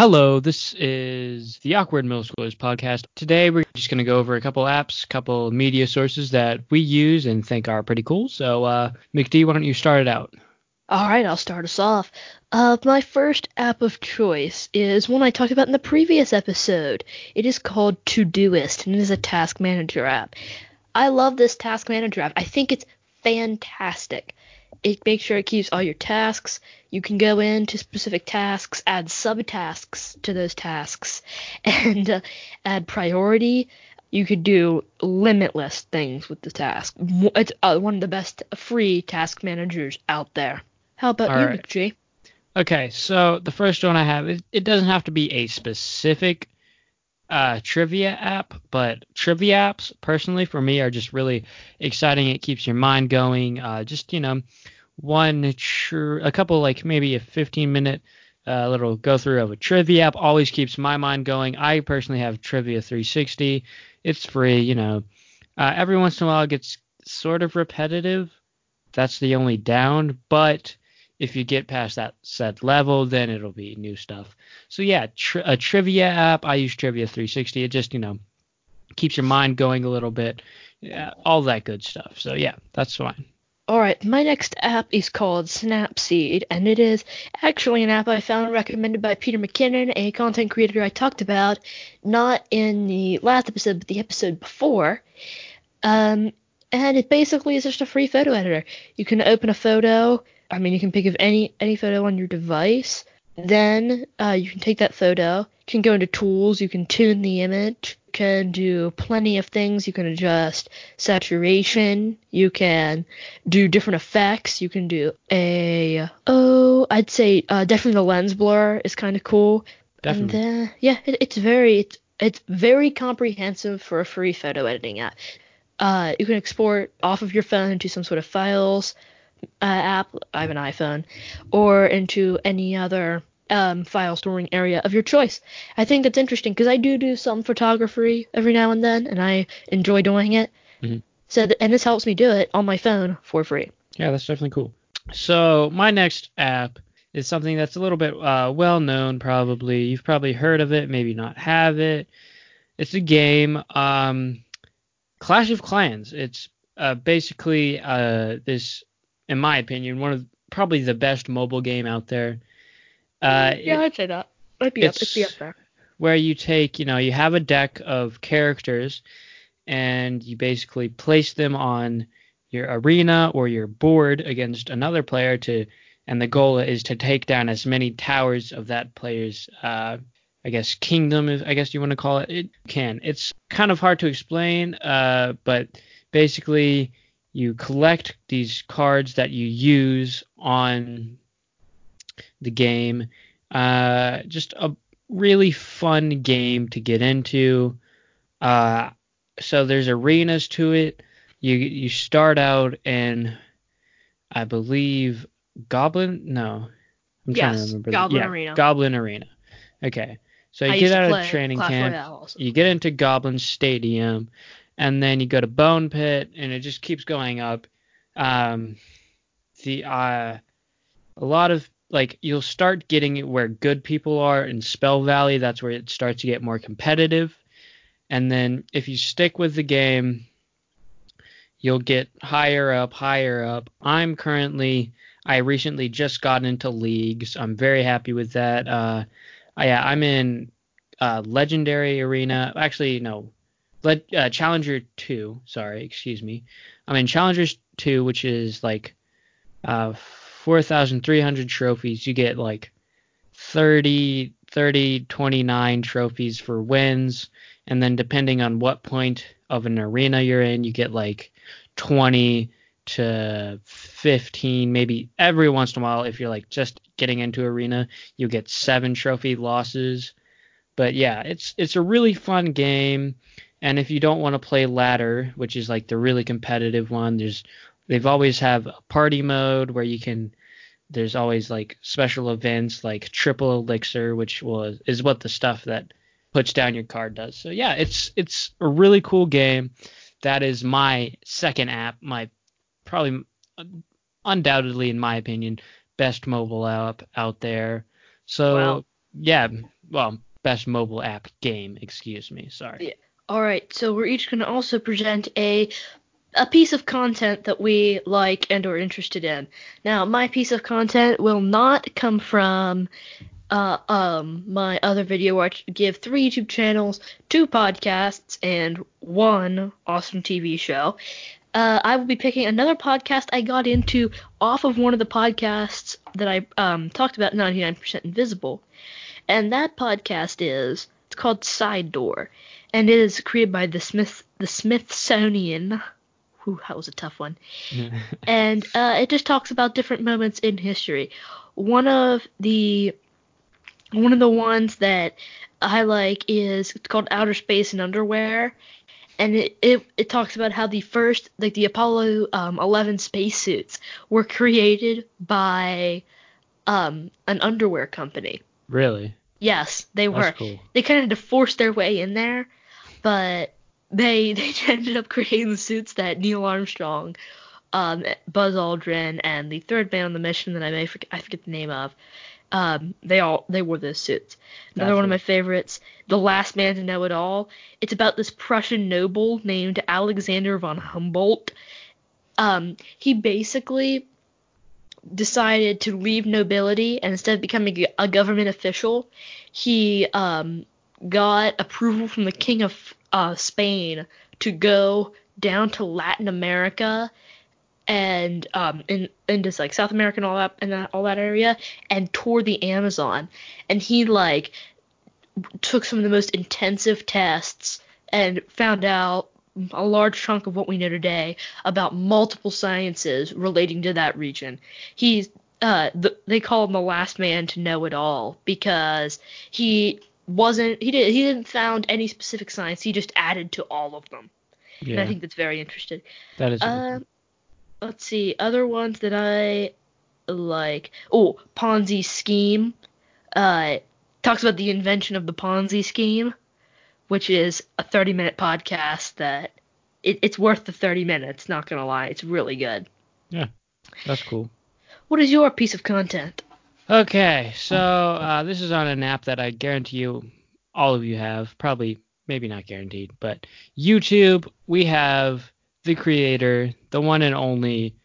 Hello, this is the Awkward Middle Schoolers podcast. Today we're just going to go over a couple apps, a couple media sources that we use and think are pretty cool. So, uh, McD, why don't you start it out? All right, I'll start us off. Uh, my first app of choice is one I talked about in the previous episode. It is called Todoist, and it is a task manager app. I love this task manager app. I think it's fantastic. It makes sure it keeps all your tasks. You can go into specific tasks, add subtasks to those tasks, and uh, add priority. You could do limitless things with the task. It's uh, one of the best free task managers out there. How about All you, right. McG? Okay, so the first one I have, it, it doesn't have to be a specific uh, trivia app, but trivia apps, personally, for me, are just really exciting. It keeps your mind going. Uh, just, you know, one, tr- a couple, like maybe a 15 minute uh, little go through of a trivia app always keeps my mind going. I personally have Trivia 360. It's free, you know. Uh, every once in a while, it gets sort of repetitive. That's the only down, but if you get past that set level, then it'll be new stuff. So yeah, tri- a trivia app. I use Trivia 360. It just you know keeps your mind going a little bit, yeah, all that good stuff. So yeah, that's fine. All right, my next app is called Snapseed, and it is actually an app I found recommended by Peter McKinnon, a content creator I talked about, not in the last episode, but the episode before. Um, and it basically is just a free photo editor. You can open a photo. I mean, you can pick of any any photo on your device. Then uh, you can take that photo. You can go into tools. You can tune the image. You can do plenty of things. You can adjust saturation. You can do different effects. You can do a oh, I'd say uh, definitely the lens blur is kind of cool. Definitely. And uh, yeah, it, it's very it's it's very comprehensive for a free photo editing app. Uh, you can export off of your phone into some sort of files uh, app. I have an iPhone, or into any other um, file storing area of your choice. I think that's interesting because I do do some photography every now and then, and I enjoy doing it. Mhm. So th- and this helps me do it on my phone for free. Yeah, that's definitely cool. So my next app is something that's a little bit uh, well known. Probably you've probably heard of it, maybe not have it. It's a game, um, Clash of Clans. It's uh, basically uh, this, in my opinion, one of probably the best mobile game out there. Uh, it- I'd say that. Might be up- it'd be up there. where you take, you know, you have a deck of characters and you basically place them on your arena or your board against another player to and the goal is to take down as many towers of that player's uh I guess kingdom if I guess you want to call it. It can. It's kind of hard to explain, uh but basically you collect these cards that you use on the game. Uh just a really fun game to get into. Uh, so there's arenas to it. You you start out in, I believe, Goblin. No, I'm trying to Yes, remember. Goblin yeah, Arena. Goblin Arena. Okay, so you I get out of training Clash camp. You get into Goblin Stadium, and then you go to Bone Pit, and it just keeps going up. Um, the uh, a lot of like you'll start getting it where good people are in Spell Valley. That's where it starts to get more competitive, and then if you stick with the game, you'll get higher up, higher up. I'm currently I recently just got into leagues. I'm very happy with that. Uh, I, yeah, I'm in uh, Legendary Arena. Actually, no, Le- uh, Challenger Two. Sorry, excuse me. I mean in Challengers Two, which is like uh, 4,300 trophies. You get like 30, 30, 29 trophies for wins, and then depending on what point of an arena you're in, you get like 20 to 15, maybe every once in a while. If you're like just getting into arena, you get seven trophy losses. But yeah, it's it's a really fun game. And if you don't want to play ladder, which is like the really competitive one, there's they've always have a party mode where you can there's always like special events like triple elixir, which was is what the stuff that puts down your card does. So yeah, it's it's a really cool game. That is my second app, my probably undoubtedly in my opinion best mobile app out there. So Wow. yeah, well, best mobile app game. Excuse me. Sorry. Yeah. All right, so we're each going to also present a a piece of content that we like and are interested in. Now, my piece of content will not come from uh, um, my other video where I give three YouTube channels, two podcasts, and one awesome TV show. Uh, I will be picking another podcast I got into off of one of the podcasts that I um, talked about, 99% Invisible. And that podcast is called Side Door, and it is created by the Smith the Smithsonian. Whew, that was a tough one. and uh, it just talks about different moments in history. One of the one of the ones that I like is it's called Outer Space and Underwear, and it, it, it talks about how the first like the Apollo um, 11 spacesuits were created by um, an underwear company. Really? Yes, they were. cool. They kind of had to force their way in there, but they they ended up creating the suits that Neil Armstrong, um, Buzz Aldrin, and the third man on the mission that I may forget, I forget the name of. Um, they all they wore those suits. Another one of my favorites, The Last Man to Know It All. It's about this Prussian noble named Alexander von Humboldt. Um, he basically decided to leave nobility and instead of becoming a government official, he um, got approval from the king of uh, Spain to go down to Latin America and um in into like South America and all that and that, all that area and tour the Amazon. And he like took some of the most intensive tests and found out a large chunk of what we know today about multiple sciences relating to that region. He's uh the, they call him the last man to know it all because he wasn't he did he didn't found any specific science he just added to all of them and I think that's very interesting. that is. really Um, let's see other ones that I like. Oh, Ponzi scheme. Uh, talks about the invention of the Ponzi scheme, which is a 30 minute podcast that it, it's worth the 30 minutes. Not gonna lie, it's really good. Yeah, That's cool. What is your piece of content? Okay, so uh, this is on an app that I guarantee you all of you have. Probably, maybe not guaranteed, but YouTube. We have the creator, the one and only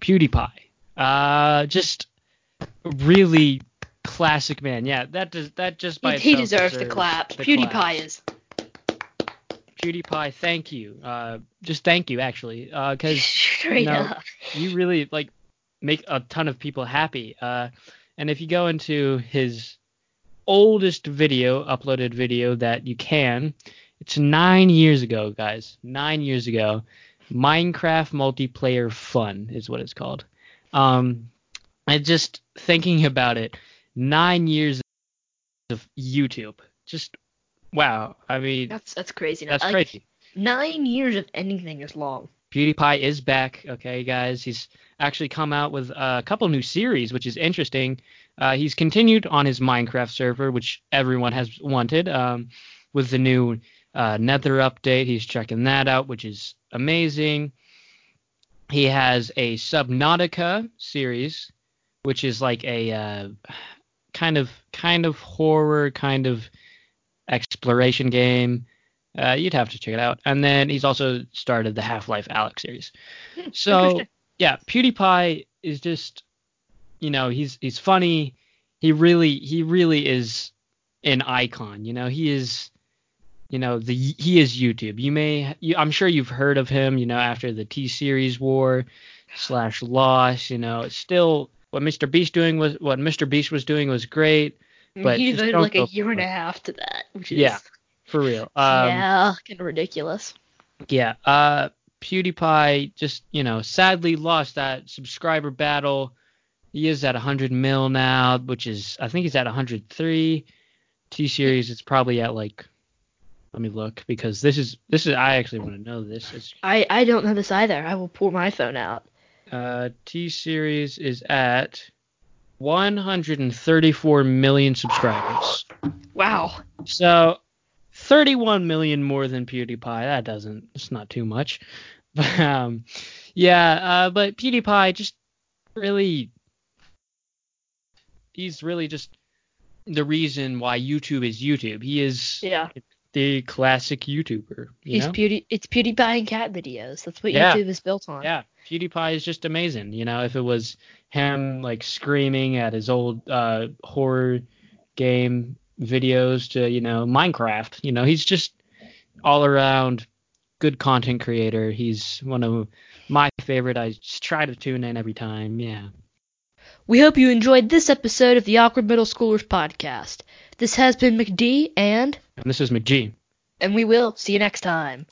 PewDiePie. Uh, just really classic man. Yeah, that does that just by He, he deserves the claps. the PewDiePie claps. is PewDiePie, thank you. Uh, just thank you actually, because straight no. up. you really like make a ton of people happy. Uh, and if you go into his oldest video, uploaded video that you can, it's nine years ago, guys. Nine years ago. Minecraft multiplayer fun is what it's called. Um, and just thinking about it, nine years of YouTube. Just wow. I mean, That's that's crazy. that's Like, crazy. Nine years of anything is long. PewDiePie is back, okay, guys. He's actually come out with a couple new series, which is interesting. Uh, he's continued on his Minecraft server, which everyone has wanted, um, with the new uh, Nether update. He's checking that out, which is amazing. He has a Subnautica series, which is like a uh, kind of kind of horror, kind of exploration game. Uh, you'd have to check it out. And then he's also started the Half-Life Alyx series. Hmm, So yeah, PewDiePie is just, you know, he's he's funny. He really he really is an icon. You know, he is, you know, the he is YouTube. You may you, I'm sure you've heard of him. You know, after the T Series war slash loss. You know, it's still what Mr. Beast doing was what Mr. Beast was doing was great but he just devoted like a year and a half to that, which is Yeah, for real. Um, yeah, kind of ridiculous. Yeah. Uh, PewDiePie just, you know, sadly lost that subscriber battle. He is at 100 mil now, which is, I think he's at 103. T Series is probably at like, let me look because this is, this is, I actually want to know this. It's, I I don't know this either. I will pull my phone out. uh, T Series is at 134 million subscribers. Wow. So 31 million more than PewDiePie. That doesn't. It's not too much. But um, yeah. Uh, but PewDiePie just really, he's really just the reason why YouTube is YouTube. He is Yeah. the classic YouTuber. You He's know? beauty. It's PewDiePie and cat videos. That's what Yeah. YouTube is built on. Yeah, PewDiePie is just amazing. You know, if it was him like screaming at his old uh, horror game videos to you know Minecraft, you know, he's just all around good content creator. He's one of my favorite. I just try to tune in every time. Yeah. We hope you enjoyed this episode of the Awkward Middle Schoolers podcast. This has been McD, and And this is McG. and we will see you next time.